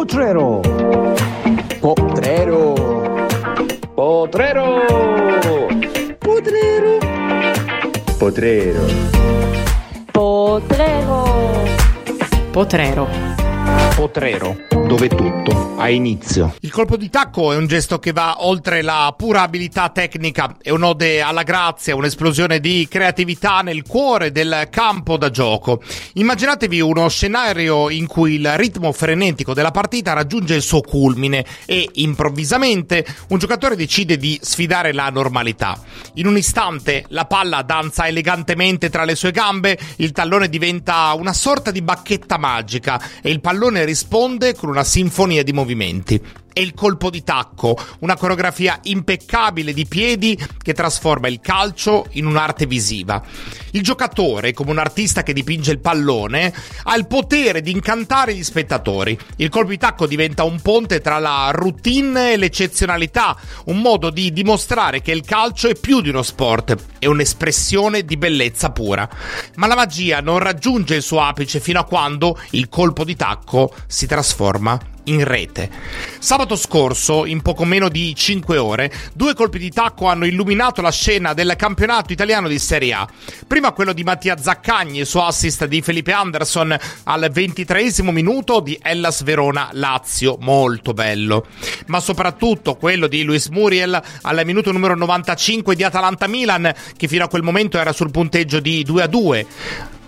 Potrero. Potrero. Potrero. Potrero. Potrero. Potrero. Potrero. Potrero, dove tutto ha inizio. Il colpo di tacco è un gesto che va oltre la pura abilità tecnica, è un'ode alla grazia, un'esplosione di creatività nel cuore del campo da gioco. Immaginatevi uno scenario in cui il ritmo frenetico della partita raggiunge il suo culmine e improvvisamente un giocatore decide di sfidare la normalità. In un istante la palla danza elegantemente tra le sue gambe, il tallone diventa una sorta di bacchetta magica e il pallone risponde con una sinfonia di movimenti. È il colpo di tacco, una coreografia impeccabile di piedi che trasforma il calcio in un'arte visiva. Il giocatore, come un artista che dipinge il pallone, ha il potere di incantare gli spettatori. Il colpo di tacco diventa un ponte tra la routine e l'eccezionalità, un modo di dimostrare che il calcio è più di uno sport, è un'espressione di bellezza pura. Ma la magia non raggiunge il suo apice fino a quando il colpo di tacco si trasforma in rete. Sabato scorso, in poco meno di 5 ore, due colpi di tacco hanno illuminato la scena del campionato italiano di Serie A. Prima quello di Mattia Zaccagni su assist di Felipe Anderson al 23 minuto di Hellas Verona Lazio, molto bello. Ma soprattutto quello di Luis Muriel al minuto numero 95 di Atalanta Milan, che fino a quel momento era sul punteggio di 2 a 2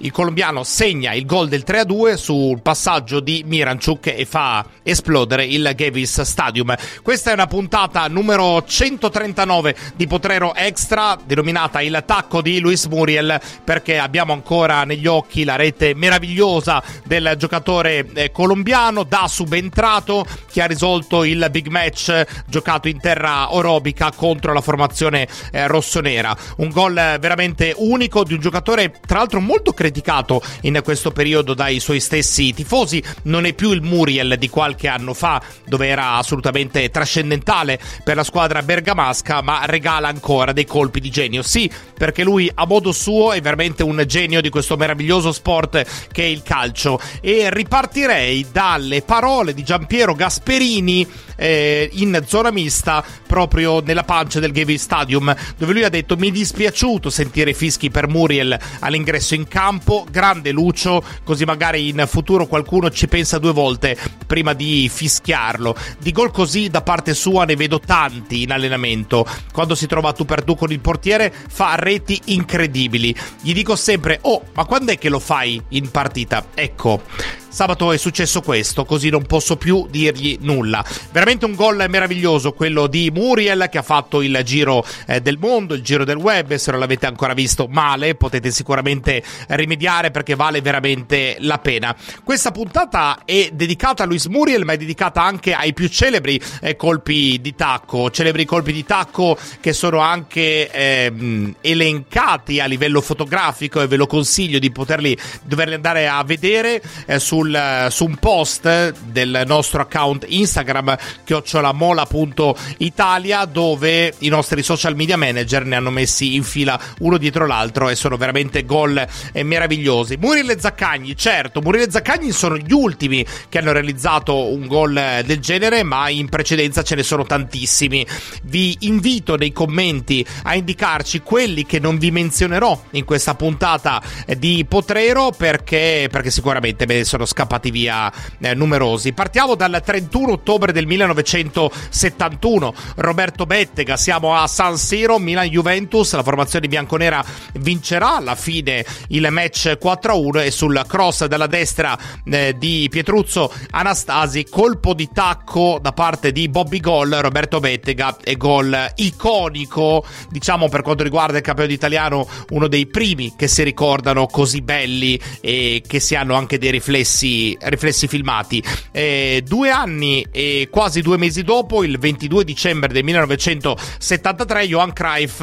il colombiano segna il gol del 3-2 sul passaggio di Miranchuk e fa esplodere il Gavis Stadium. Questa è una puntata numero 139 di Potrero Extra, denominata il tacco di Luis Muriel, perché abbiamo ancora negli occhi la rete meravigliosa del giocatore eh, colombiano da subentrato che ha risolto il big match giocato in terra orobica contro la formazione eh, rossonera. Un gol veramente unico di un giocatore tra l'altro molto credibilile criticato in questo periodo dai suoi stessi tifosi. Non è più il Muriel di qualche anno fa, dove era assolutamente trascendentale per la squadra bergamasca, ma regala ancora dei colpi di genio. Sì, perché lui a modo suo è veramente un genio di questo meraviglioso sport che è il calcio. E ripartirei dalle parole di Giampiero Gasperini eh, in zona mista proprio nella pancia del Gavi Stadium, dove lui ha detto mi è dispiaciuto sentire fischi per Muriel all'ingresso in campo, grande Lucio, così magari in futuro qualcuno ci pensa due volte prima di fischiarlo. Di gol così da parte sua ne vedo tanti in allenamento. Quando si trova tu per tu con il portiere fa reti incredibili. Gli dico sempre, oh, ma quando è che lo fai in partita? Ecco, Sabato è successo questo, così non posso più dirgli nulla. Veramente un gol meraviglioso quello di Muriel che ha fatto il giro eh, del mondo, il giro del web. Se non l'avete ancora visto male, potete sicuramente rimediare perché vale veramente la pena. Questa puntata è dedicata a Luis Muriel, ma è dedicata anche ai più celebri eh, colpi di tacco. Celebri colpi di tacco che sono anche eh, elencati a livello fotografico e ve lo consiglio di poterli doverli andare a vedere eh, su sul, su un post del nostro account Instagram chiocciolamola.italia dove i nostri social media manager ne hanno messi in fila uno dietro l'altro e sono veramente gol meravigliosi. Muriel e Zaccagni, certo, Muriel e Zaccagni sono gli ultimi che hanno realizzato un gol del genere, ma in precedenza ce ne sono tantissimi. Vi invito nei commenti a indicarci quelli che non vi menzionerò in questa puntata di Potrero perché, perché sicuramente me ne sono scappati via eh, numerosi. Partiamo dal 31 ottobre del 1971. Roberto Bettega, siamo a San Siro, Milan-Juventus, la formazione bianconera vincerà alla fine il match 4-1 e sul cross dalla destra eh, di Pietruzzo Anastasi, colpo di tacco da parte di Bobby Gol, Roberto Bettega e gol iconico, diciamo per quanto riguarda il campionato italiano, uno dei primi che si ricordano così belli e che si hanno anche dei riflessi, riflessi filmati. Eh, due anni e quasi due mesi dopo, il 22 dicembre del 1973, Johan Cruyff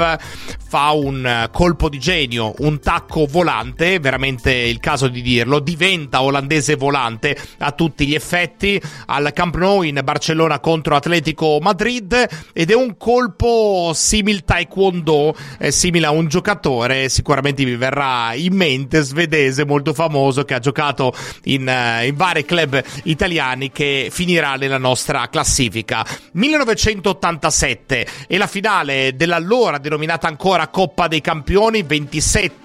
fa un colpo di genio, un tacco volante, veramente il caso di dirlo, diventa olandese volante a tutti gli effetti al Camp Nou in Barcellona contro Atletico Madrid ed è un colpo simile taekwondo, eh, simile a un giocatore, sicuramente vi verrà in mente, svedese molto famoso che ha giocato in, uh, in vari club italiani che finirà nella nostra classifica. 1987 e la finale dell'allora denominata ancora Coppa dei Campioni, 27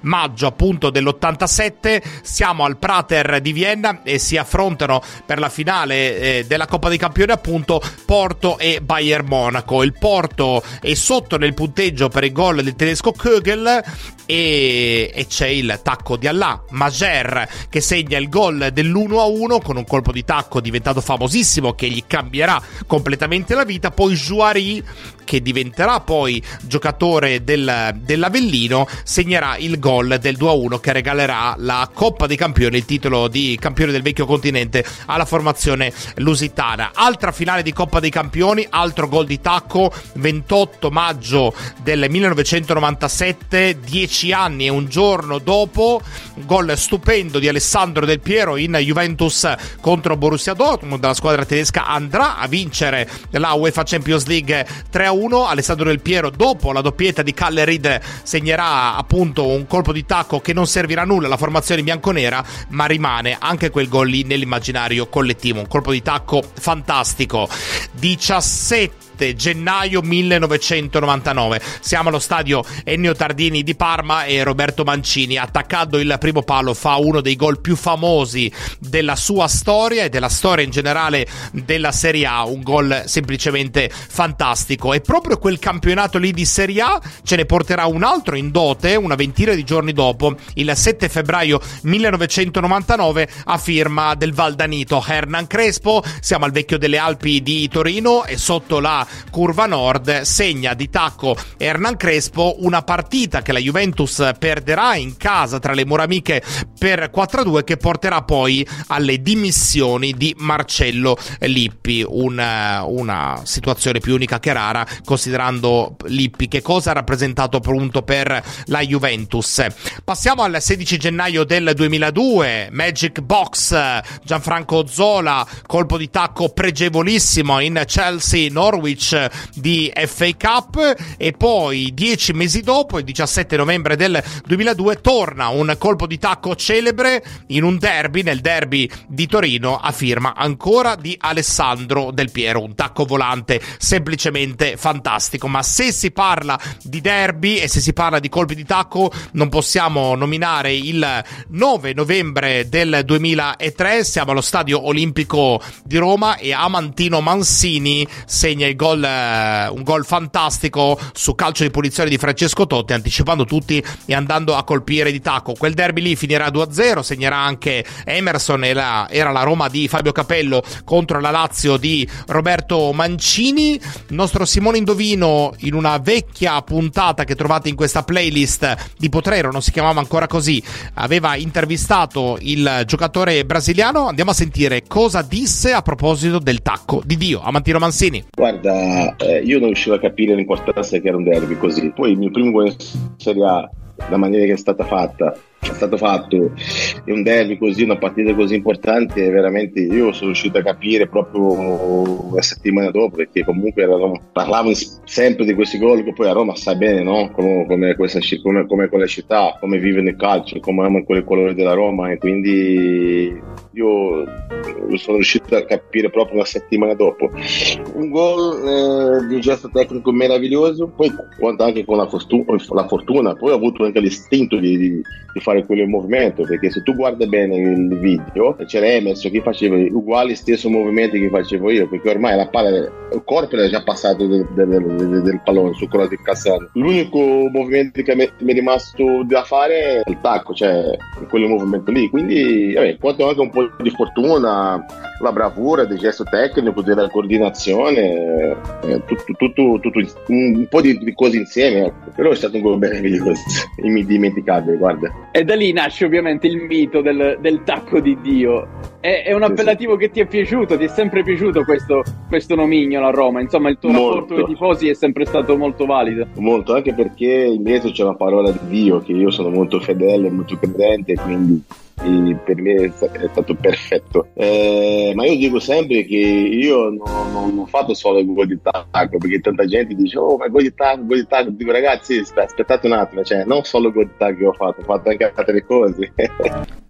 maggio appunto dell'87, siamo al Prater di Vienna e si affrontano per la finale eh, della Coppa dei Campioni appunto Porto e Bayern Monaco. Il Porto è sotto nel punteggio per il gol del tedesco Kögel e, e c'è il tacco di Allah, Mager che segna il gol dell'1-1 con un colpo di tacco diventato famosissimo che gli cambierà completamente la vita, poi Juari che diventerà poi giocatore del, dell'Avellino, segnerà il gol del 2-1 che regalerà la Coppa dei Campioni, il titolo di campione del vecchio continente alla formazione lusitana. Altra finale di Coppa dei Campioni, altro gol di tacco, 28 maggio del 1997, 10 anni e un giorno dopo, gol stupendo di Alessandro Del Piero in Juventus contro Borussia Dortmund, la squadra tedesca andrà a vincere la UEFA Champions League 3 1. Alessandro Del Piero, dopo la doppietta di Calle Reed, segnerà appunto un colpo di tacco che non servirà a nulla alla formazione bianconera, ma rimane anche quel gol lì nell'immaginario collettivo. Un colpo di tacco fantastico. 17 7 gennaio 1999. Siamo allo stadio Ennio Tardini di Parma e Roberto Mancini, attaccando il primo palo, fa uno dei gol più famosi della sua storia e della storia in generale della Serie A. Un gol semplicemente fantastico. E proprio quel campionato lì di Serie A ce ne porterà un altro in dote una ventina di giorni dopo, il 7 febbraio 1999, a firma del Valdanito Hernan Crespo. Siamo al vecchio delle Alpi di Torino e sotto la curva nord segna di tacco Hernan Crespo una partita che la Juventus perderà in casa tra le mura amiche per 4-2 che porterà poi alle dimissioni di Marcello Lippi. Una, una situazione più unica che rara considerando Lippi che cosa ha rappresentato appunto per la Juventus. Passiamo al 16 gennaio del 2002 Magic Box Gianfranco Zola colpo di tacco pregevolissimo in Chelsea Norwich match di FA Cup e poi dieci mesi dopo, il 17 novembre del 2002, torna un colpo di tacco celebre in un derby, nel derby di Torino, a firma ancora di Alessandro Del Piero, un tacco volante semplicemente fantastico, ma se si parla di derby e se si parla di colpi di tacco non possiamo nominare il 9 novembre del 2003, siamo allo Stadio Olimpico di Roma e Amantino Mansini segna il gol gol, eh, un gol fantastico su calcio di punizione di Francesco Totti, anticipando tutti e andando a colpire di tacco. Quel derby lì finirà 2-0, segnerà anche Emerson, era, era la Roma di Fabio Capello contro la Lazio di Roberto Mancini. Il nostro Simone Indovino in una vecchia puntata che trovate in questa playlist di Potrero, non si chiamava ancora così, aveva intervistato il giocatore brasiliano. Andiamo a sentire cosa disse a proposito del tacco di Dio, Amantino Mansini. Guarda, eh, io non riuscivo a capire l'importanza che era un derby così. Poi il mio primo gol in Serie A, la maniera che è stata fatta, è stato fatto in un derby così, una partita così importante, veramente io sono riuscito a capire proprio la settimana dopo, perché comunque parlavamo sempre di questi gol, che poi a Roma sai bene no? come, come, questa, come, come quella città, come vive nel calcio, come ama quel colore della Roma e quindi io sono riuscito a capire proprio una settimana dopo. Un gol eh, di un gesto tecnico meraviglioso, poi conta anche con la, fortuna, la fortuna, poi ho avuto anche l'istinto di, di, di fare quel movimento, perché se tu guardi bene il video, c'era Emerson che faceva uguali stessi movimenti che facevo io, perché ormai la palla, il corpo era già passato del, del, del, del pallone su quello di Cassano. L'unico movimento che mi è rimasto da fare è il tacco, cioè quel movimento lì. Quindi, vabbè, quanto anche un po' di fortuna, la bravura, del gesto tecnico, della coordinazione, eh, tutto, tutto, tutto, un po' di, di cose insieme. Ecco. Però è stato un gol meraviglioso, indimenticabile, guarda. E da lì nasce ovviamente il mito del, del tacco di Dio. È, è un appellativo sì, sì. che ti è piaciuto, ti è sempre piaciuto questo, questo nomignolo a Roma. Insomma, il tuo molto. rapporto con i tifosi è sempre stato molto valido. Molto, anche perché in mezzo c'è la parola di Dio, che io sono molto fedele, molto credente, quindi per me è stato perfetto. Eh, ma io dico sempre che io non, non ho fatto solo il gol di tacco, perché tanta gente dice, oh, ma gol di tacco, gol di tacco. Dico, ragazzi, aspettate un attimo, cioè, non solo il gol di tacco che ho fatto, ho fatto anche altre cose.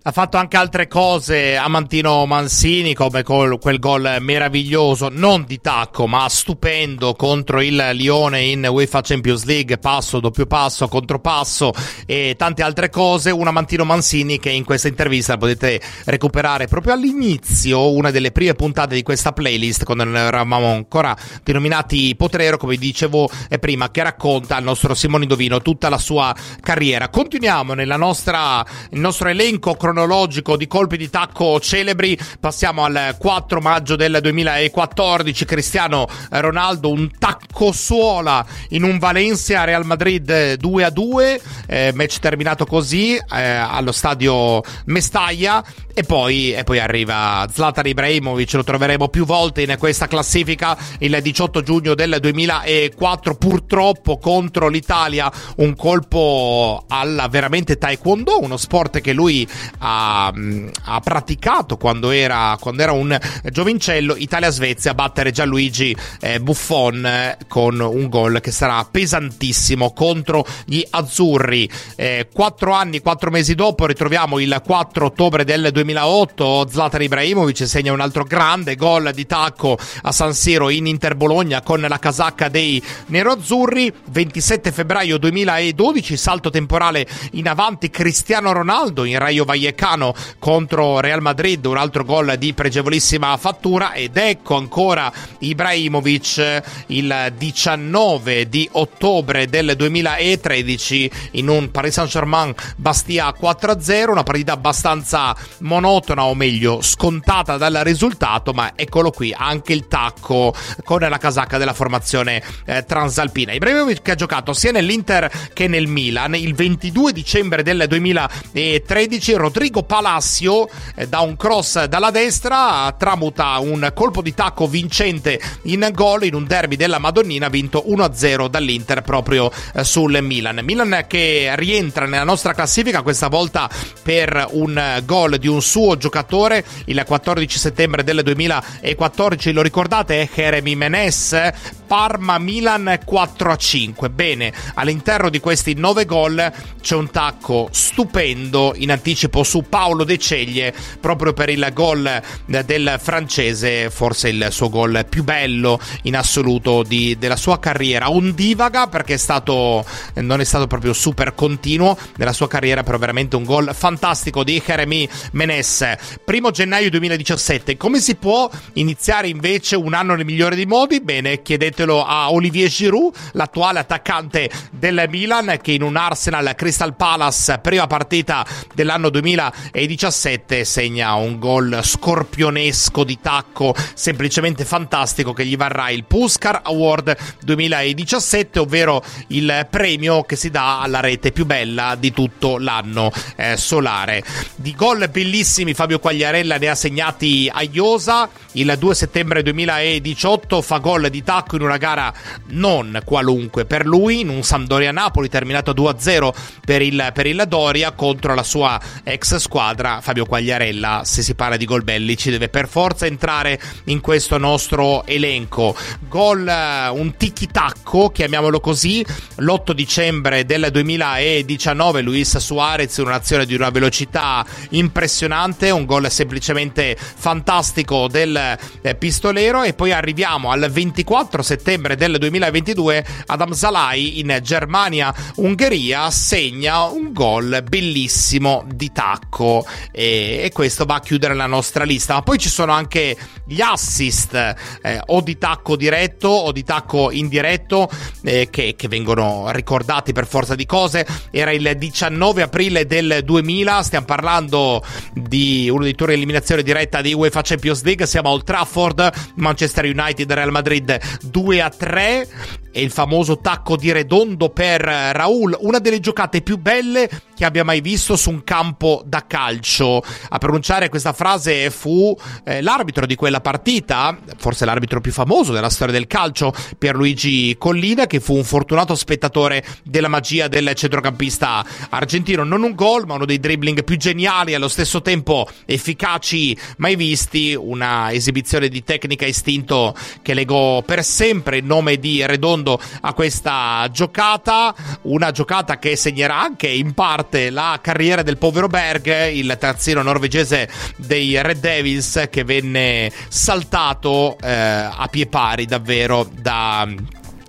ha fatto anche altre cose Amantino Mansini, come col, quel gol meraviglioso, non di tacco, ma stupendo contro il Lione in UEFA Champions League, passo, doppio passo, contropasso e tante altre cose. Un Amantino Mansini che in questa intervista potete recuperare proprio all'inizio, una delle prime puntate di questa playlist, quando eravamo ancora denominati Potrero, come dicevo prima, che racconta il nostro Simone Indovino tutta la sua carriera. Continuiamo nella nostra, il nostro elenco cronologico di colpi di tacco celebri, passiamo al 4 maggio del 2014, Cristiano Ronaldo, un tacco suola in un Valencia Real Madrid 2 a 2, eh, match terminato così eh, allo stadio Mestaglia e poi, e poi arriva Zlatan Ibrahimovic, lo troveremo più volte in questa classifica il 18 giugno del 2004, purtroppo contro l'Italia, un colpo alla veramente taekwondo, uno sport che lui ha, ha praticato quando era, quando era un giovincello, Italia-Svezia, battere Gianluigi eh, Buffon eh, con un gol che sarà pesantissimo contro gli azzurri. Eh, quattro anni, quattro mesi dopo ritroviamo il 4 4 ottobre del 2008 Zlatan Ibrahimovic segna un altro grande gol di tacco a San Siro in Inter Bologna con la casacca dei neroazzurri. 27 febbraio 2012 salto temporale in avanti. Cristiano Ronaldo in Rayo Vallecano contro Real Madrid un altro gol di pregevolissima fattura. Ed ecco ancora Ibrahimovic il 19 di ottobre del 2013 in un Paris Saint-Germain Bastia 4-0 una partita abbastanza monotona o meglio scontata dal risultato, ma eccolo qui anche il tacco con la casacca della formazione eh, transalpina. Ibrahimovic ha giocato sia nell'Inter che nel Milan. Il 22 dicembre del 2013 Rodrigo Palacio eh, da un cross dalla destra tramuta un colpo di tacco vincente in gol in un derby della Madonnina vinto 1-0 dall'Inter proprio eh, sul Milan. Milan che rientra nella nostra classifica questa volta per un gol di un suo giocatore il 14 settembre del 2014, lo ricordate? Jeremy Menes, Parma-Milan 4-5. Bene, all'interno di questi 9 gol c'è un tacco stupendo in anticipo su Paolo De Ceglie proprio per il gol del francese, forse il suo gol più bello in assoluto di, della sua carriera. Un divaga perché è stato, non è stato proprio super continuo nella sua carriera, però veramente un gol fantastico di Jeremy Menes. Primo gennaio 2017. Come si può iniziare invece un anno nel migliore dei modi? Bene, chiedetelo a Olivier Giroud, l'attuale attaccante del Milan, che in un Arsenal Crystal Palace, prima partita dell'anno 2017, segna un gol scorpionesco di tacco semplicemente fantastico che gli varrà il Puskar Award 2017, ovvero il premio che si dà alla rete più bella di tutto l'anno eh, solare. Di gol bellissimi Fabio Quagliarella ne ha segnati a Iosa. Il 2 settembre 2018 fa gol di tacco in una gara non qualunque per lui, in un Sampdoria-Napoli terminato 2-0 per il, per il Doria contro la sua ex squadra. Fabio Quagliarella, se si parla di gol belli, ci deve per forza entrare in questo nostro elenco. Gol, eh, un tiki-tacco, chiamiamolo così, l'8 dicembre del 2019 Luis Suarez in un'azione di una velocità impressionante, un gol semplicemente fantastico del eh, pistolero e poi arriviamo al 24 settembre del 2022 Adam Salai in Germania-Ungheria segna un gol bellissimo di tacco e, e, questo va a chiudere la nostra lista. Ma poi ci sono anche gli assist eh, o di tacco diretto o di tacco indiretto eh, che, che vengono ricordati per forza di cose. Era il 19 aprile del 2000, stiamo parlando di uno dei turni di eliminazione diretta di UEFA Champions League. Siamo Old Trafford, Manchester United, Real Madrid 2 a 3 e il famoso tacco di Redondo per Raul, una delle giocate più belle che abbia mai visto su un campo da calcio. A pronunciare questa frase fu eh, l'arbitro di quella partita, forse l'arbitro più famoso della storia del calcio, Pierluigi Collina, che fu un fortunato spettatore della magia del centrocampista argentino. Non un gol, ma uno dei dribbling più geniali e allo stesso tempo efficaci mai visti. Una esibizione di tecnica istinto che legò per sempre il nome di Redondo a questa giocata. Una giocata che segnerà anche in parte la carriera del povero Berg, il terzino norvegese dei Red Devils, che venne saltato eh, a pie pari davvero da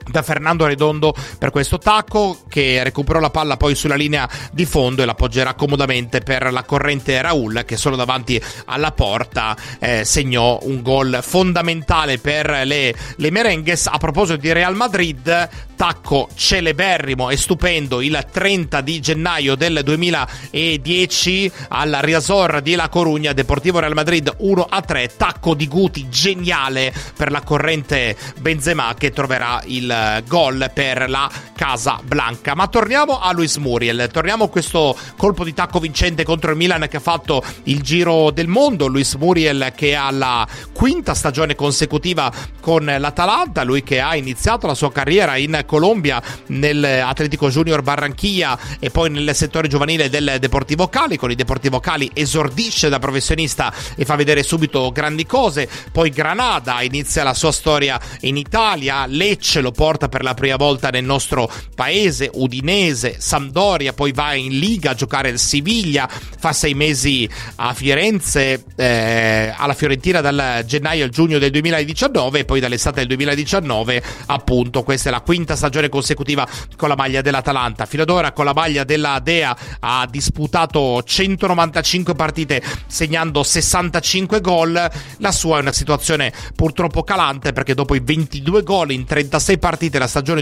da Fernando Redondo per questo tacco che recuperò la palla poi sulla linea di fondo e l'appoggerà comodamente per la corrente Raul che solo davanti alla porta eh, segnò un gol fondamentale per le, le merengues. A proposito di Real Madrid tacco celeberrimo e stupendo il 30 di gennaio del 2010 alla Riazor di La Corugna Deportivo Real Madrid 1 a 3 tacco di Guti geniale per la corrente Benzema che troverà il gol per la Casa Blanca. Ma torniamo a Luis Muriel, torniamo a questo colpo di tacco vincente contro il Milan che ha fatto il giro del mondo. Luis Muriel che ha la quinta stagione consecutiva con l'Atalanta, lui che ha iniziato la sua carriera in Colombia nell'Atletico Junior Barranchilla e poi nel settore giovanile del Deportivo Cali. Con i Deportivo Cali esordisce da professionista e fa vedere subito grandi cose. Poi Granada inizia la sua storia in Italia, Lecce lo porta per la prima volta nel nostro paese, Udinese, Sampdoria, poi va in Liga a giocare il Siviglia, fa sei mesi a Firenze, eh, alla Fiorentina dal gennaio al giugno del 2019 e poi dall'estate del 2019 appunto questa è la quinta stagione consecutiva con la maglia dell'Atalanta. Fino ad ora con la maglia della Dea ha disputato 195 partite segnando 65 gol, la sua è una situazione purtroppo calante perché dopo i 22 gol in 36 partite la stagione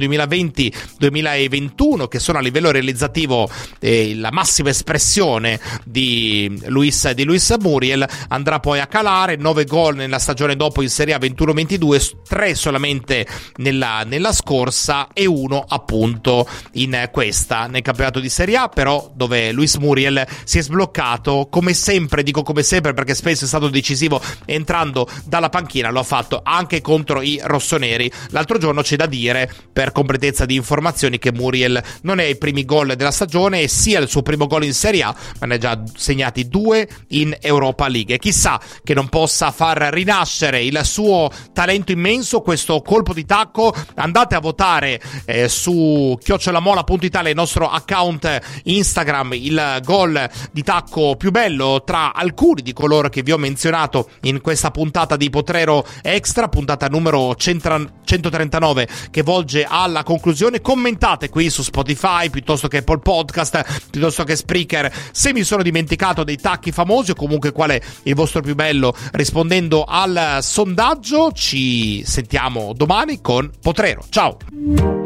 2020-2021 che sono a livello realizzativo eh, la massima espressione di Luis, di Luis Muriel andrà poi a calare. 9 gol nella stagione dopo in Serie A 21-22 3 solamente nella, nella scorsa e uno appunto in questa nel campionato di Serie A però dove Luis Muriel si è sbloccato come sempre dico come sempre perché spesso è stato decisivo entrando dalla panchina lo ha fatto anche contro i rossoneri. L'altro giorno c'è da dire per completezza di informazioni che Muriel non è ai primi gol della stagione e sia il suo primo gol in Serie A, ma ne ha già segnati due in Europa League. E chissà che non possa far rinascere il suo talento immenso, questo colpo di tacco. Andate a votare eh, su chiocciolamola.italia, il nostro account Instagram, il gol di tacco più bello tra alcuni di coloro che vi ho menzionato in questa puntata di Potrero Extra, puntata numero 139 che volge alla conclusione. Commentate qui su Spotify piuttosto che Apple Podcast, piuttosto che Spreaker, se mi sono dimenticato dei tacchi famosi o comunque qual è il vostro più bello rispondendo al sondaggio. Ci sentiamo domani con Potrero. Ciao!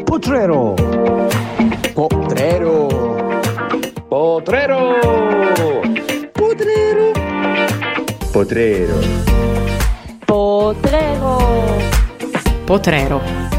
Potrero! Potrero! Potrero! Potrero! Potrero! Potrero! Potrero!